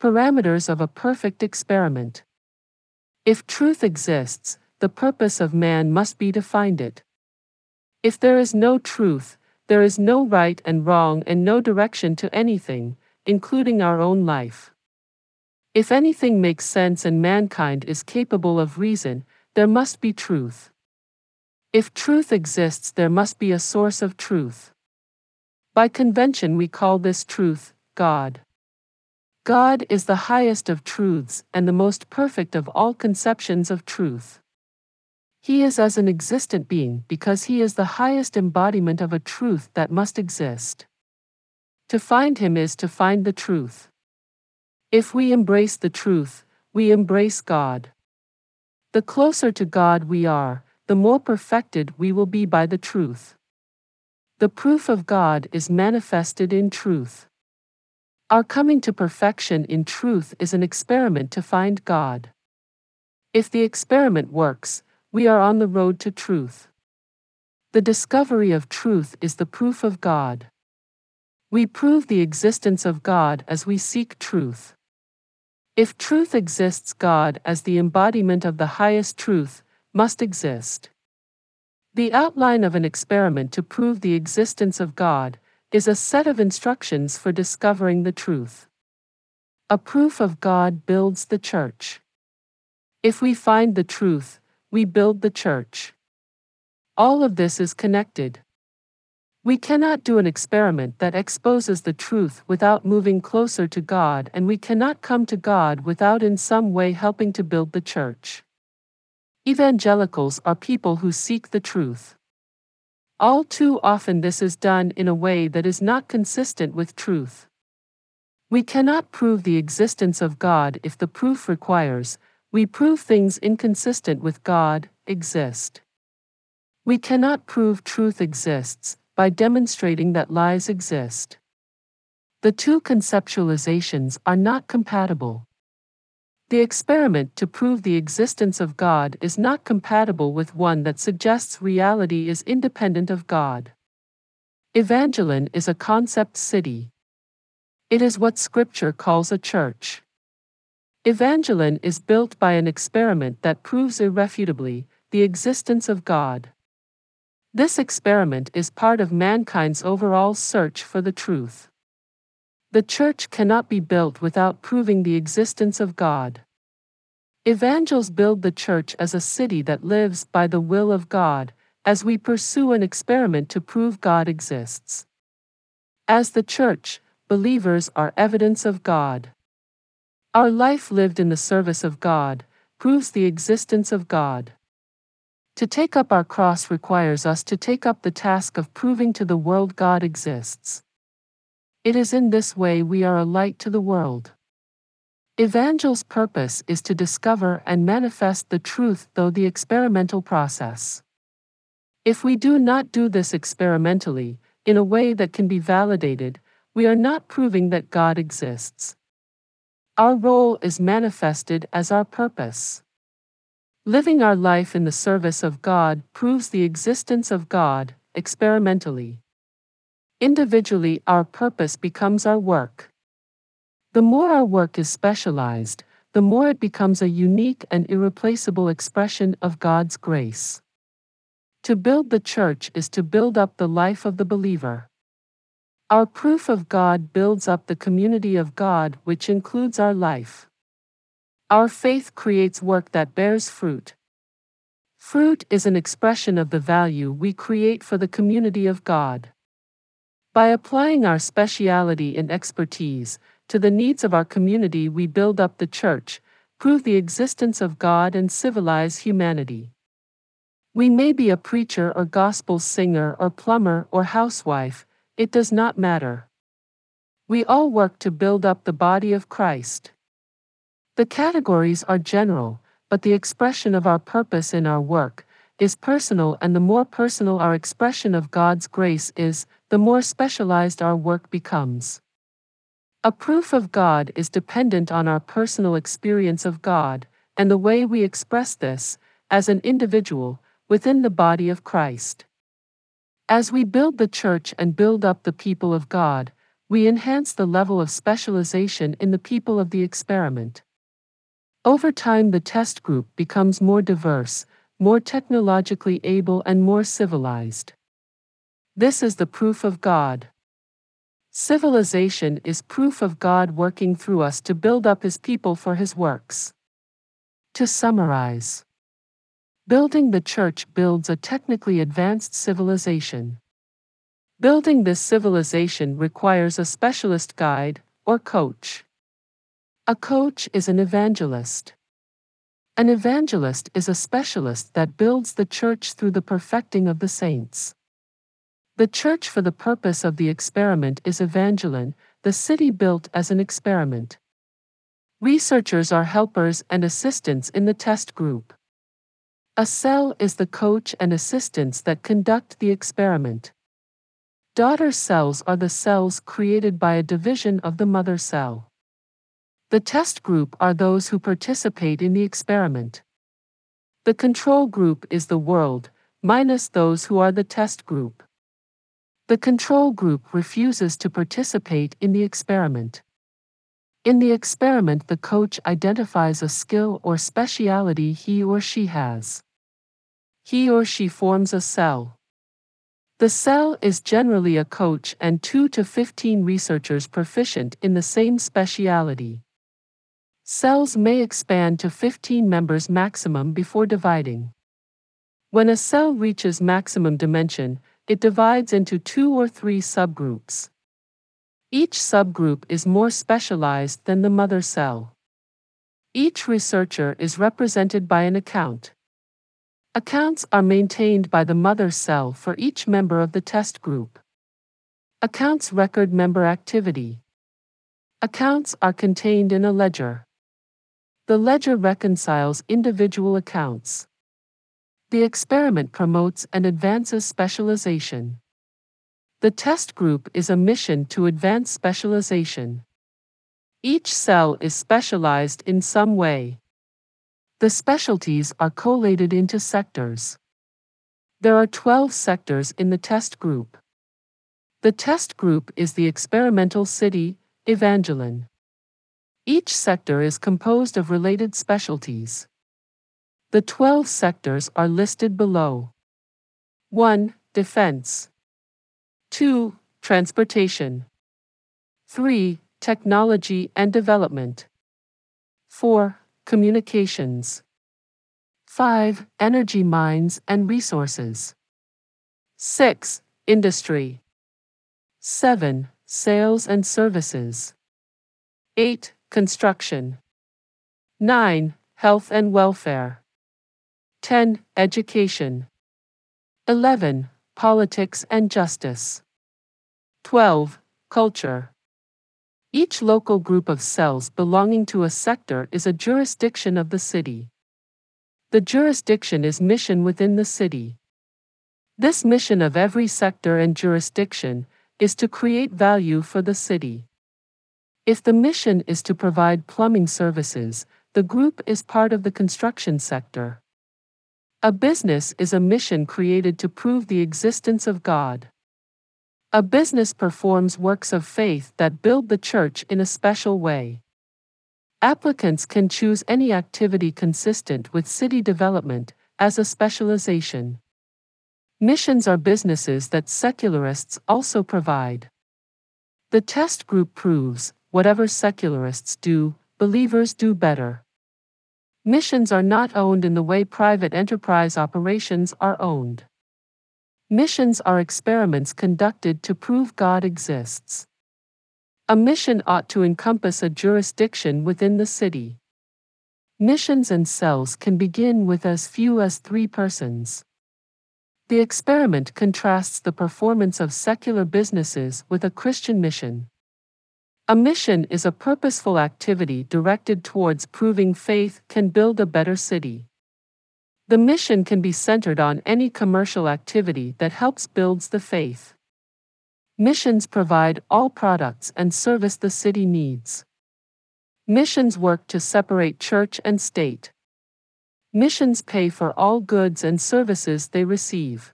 parameters of a perfect experiment. If truth exists, the purpose of man must be to find it. If there is no truth, there is no right and wrong and no direction to anything, including our own life. If anything makes sense and mankind is capable of reason, there must be truth. If truth exists, there must be a source of truth. By convention, we call this truth God. God is the highest of truths and the most perfect of all conceptions of truth. He is as an existent being because he is the highest embodiment of a truth that must exist. To find him is to find the truth. If we embrace the truth, we embrace God. The closer to God we are, the more perfected we will be by the truth. The proof of God is manifested in truth. Our coming to perfection in truth is an experiment to find God. If the experiment works, we are on the road to truth. The discovery of truth is the proof of God. We prove the existence of God as we seek truth. If truth exists, God, as the embodiment of the highest truth, must exist. The outline of an experiment to prove the existence of God is a set of instructions for discovering the truth. A proof of God builds the church. If we find the truth, we build the church. All of this is connected. We cannot do an experiment that exposes the truth without moving closer to God, and we cannot come to God without in some way helping to build the church. Evangelicals are people who seek the truth. All too often, this is done in a way that is not consistent with truth. We cannot prove the existence of God if the proof requires we prove things inconsistent with God exist. We cannot prove truth exists by demonstrating that lies exist. The two conceptualizations are not compatible. The experiment to prove the existence of God is not compatible with one that suggests reality is independent of God. Evangeline is a concept city. It is what Scripture calls a church. Evangeline is built by an experiment that proves irrefutably the existence of God. This experiment is part of mankind's overall search for the truth. The church cannot be built without proving the existence of God. Evangels build the church as a city that lives by the will of God, as we pursue an experiment to prove God exists. As the church, believers are evidence of God. Our life lived in the service of God proves the existence of God. To take up our cross requires us to take up the task of proving to the world God exists. It is in this way we are a light to the world. Evangel's purpose is to discover and manifest the truth through the experimental process. If we do not do this experimentally, in a way that can be validated, we are not proving that God exists. Our role is manifested as our purpose. Living our life in the service of God proves the existence of God, experimentally. Individually, our purpose becomes our work. The more our work is specialized, the more it becomes a unique and irreplaceable expression of God's grace. To build the church is to build up the life of the believer. Our proof of God builds up the community of God, which includes our life. Our faith creates work that bears fruit. Fruit is an expression of the value we create for the community of God. By applying our speciality and expertise to the needs of our community, we build up the church, prove the existence of God, and civilize humanity. We may be a preacher or gospel singer or plumber or housewife, it does not matter. We all work to build up the body of Christ. The categories are general, but the expression of our purpose in our work is personal, and the more personal our expression of God's grace is, the more specialized our work becomes. A proof of God is dependent on our personal experience of God, and the way we express this, as an individual, within the body of Christ. As we build the church and build up the people of God, We enhance the level of specialization in the people of the experiment. Over time, the test group becomes more diverse, more technologically able, and more civilized. This is the proof of God. Civilization is proof of God working through us to build up His people for His works. To summarize, building the church builds a technically advanced civilization. Building this civilization requires a specialist guide, or coach. A coach is an evangelist. An evangelist is a specialist that builds the church through the perfecting of the saints. The church for the purpose of the experiment is Evangeline, the city built as an experiment. Researchers are helpers and assistants in the test group. A cell is the coach and assistants that conduct the experiment. Daughter cells are the cells created by a division of the mother cell. The test group are those who participate in the experiment. The control group is the world, minus those who are the test group. The control group refuses to participate in the experiment. In the experiment, the coach identifies a skill or speciality he or she has. He or she forms a cell. The cell is generally a coach and 2 to 15 researchers proficient in the same speciality. Cells may expand to 15 members maximum before dividing. When a cell reaches maximum dimension, it divides into two or three subgroups. Each subgroup is more specialized than the mother cell. Each researcher is represented by an account. Accounts are maintained by the mother cell for each member of the test group. Accounts record member activity. Accounts are contained in a ledger. The ledger reconciles individual accounts. The experiment promotes and advances specialization. The test group is a mission to advance specialization. Each cell is specialized in some way. The specialties are collated into sectors. There are 12 sectors in the test group. The test group is the experimental city, Evangeline. Each sector is composed of related specialties. The 12 sectors are listed below. 1. Defense. 2. Transportation. 3. Technology and development. 4. Communications. 5. Energy mines and resources. 6. Industry. 7. Sales and services. 8. Construction. 9. Health and welfare. 10. Education. 11. Politics and justice. 12. Culture. Each local group of cells belonging to a sector is a jurisdiction of the city. The jurisdiction is mission within the city. This mission of every sector and jurisdiction is to create value for the city. If the mission is to provide plumbing services, the group is part of the construction sector. A business is a mission created to prove the existence of God. A business performs works of faith that build the church in a special way. Applicants can choose any activity consistent with city development as a specialization. Missions are businesses that secularists also provide. The test group proves whatever secularists do, believers do better. Missions are not owned in the way private enterprise operations are owned. Missions are experiments conducted to prove God exists. A mission ought to encompass a jurisdiction within the city. Missions and cells can begin with as few as three persons. The experiment contrasts the performance of secular businesses with a Christian mission. A mission is a purposeful activity directed towards proving faith can build a better city. The mission can be centered on any commercial activity that helps builds the faith. Missions provide all products and service the city needs. Missions work to separate church and state. Missions pay for all goods and services they receive.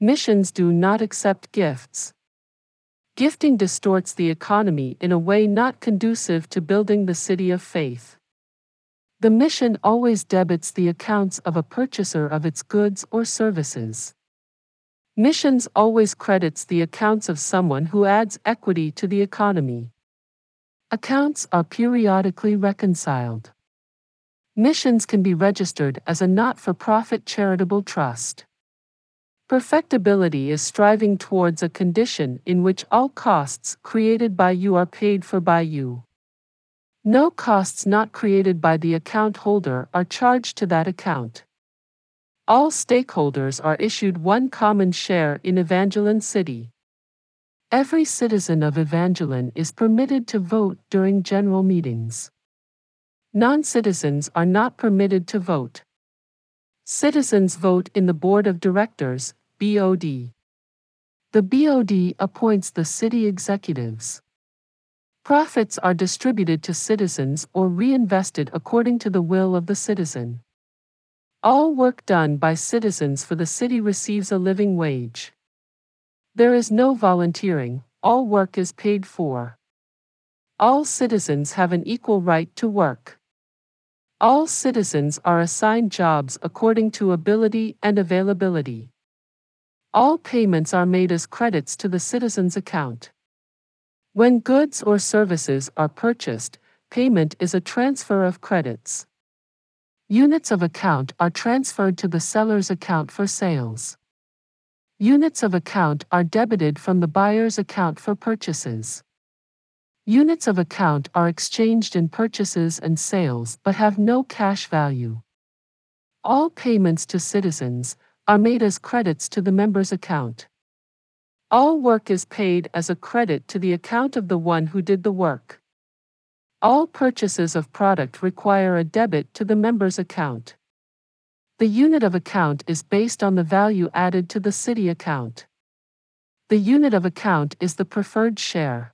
Missions do not accept gifts. Gifting distorts the economy in a way not conducive to building the city of faith. The mission always debits the accounts of a purchaser of its goods or services. Missions always credits the accounts of someone who adds equity to the economy. Accounts are periodically reconciled. Missions can be registered as a not for profit charitable trust. Perfectibility is striving towards a condition in which all costs created by you are paid for by you. No costs not created by the account holder are charged to that account. All stakeholders are issued one common share in Evangeline City. Every citizen of Evangeline is permitted to vote during general meetings. Non citizens are not permitted to vote. Citizens vote in the Board of Directors, BOD. The BOD appoints the city executives. Profits are distributed to citizens or reinvested according to the will of the citizen. All work done by citizens for the city receives a living wage. There is no volunteering, all work is paid for. All citizens have an equal right to work. All citizens are assigned jobs according to ability and availability. All payments are made as credits to the citizen's account. When goods or services are purchased, payment is a transfer of credits. Units of account are transferred to the seller's account for sales. Units of account are debited from the buyer's account for purchases. Units of account are exchanged in purchases and sales but have no cash value. All payments to citizens are made as credits to the member's account. All work is paid as a credit to the account of the one who did the work. All purchases of product require a debit to the member's account. The unit of account is based on the value added to the city account. The unit of account is the preferred share.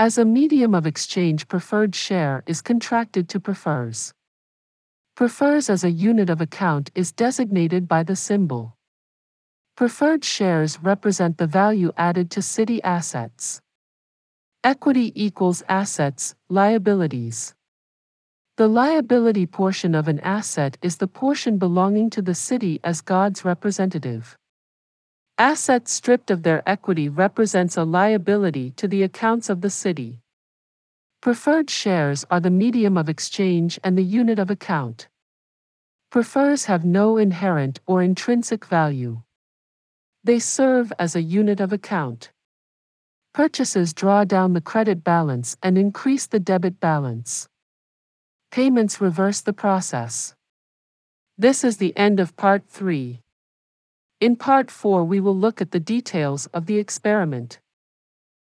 As a medium of exchange preferred share is contracted to prefers. Prefers as a unit of account is designated by the symbol. Preferred shares represent the value added to city assets. Equity equals assets, liabilities. The liability portion of an asset is the portion belonging to the city as God's representative. Assets stripped of their equity represents a liability to the accounts of the city. Preferred shares are the medium of exchange and the unit of account. Prefers have no inherent or intrinsic value. They serve as a unit of account. Purchases draw down the credit balance and increase the debit balance. Payments reverse the process. This is the end of part 3. In part 4 we will look at the details of the experiment.